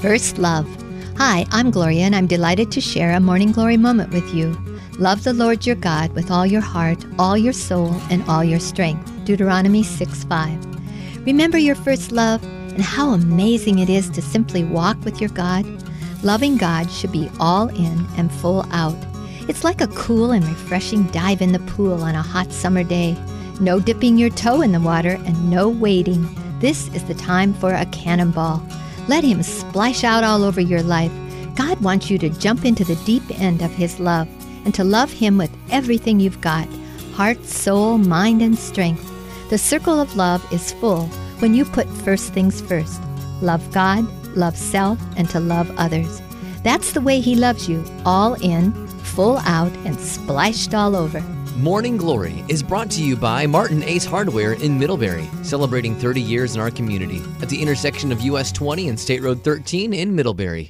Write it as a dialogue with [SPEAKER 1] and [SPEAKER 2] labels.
[SPEAKER 1] First Love. Hi, I'm Gloria, and I'm delighted to share a Morning Glory moment with you. Love the Lord your God with all your heart, all your soul, and all your strength. Deuteronomy 6 5. Remember your first love and how amazing it is to simply walk with your God. Loving God should be all in and full out. It's like a cool and refreshing dive in the pool on a hot summer day. No dipping your toe in the water and no waiting. This is the time for a cannonball. Let Him splash out all over your life. God wants you to jump into the deep end of His love and to love Him with everything you've got heart, soul, mind, and strength. The circle of love is full when you put first things first love God, love self, and to love others. That's the way He loves you, all in, full out, and splashed all over.
[SPEAKER 2] Morning Glory is brought to you by Martin Ace Hardware in Middlebury, celebrating 30 years in our community at the intersection of US 20 and State Road 13 in Middlebury.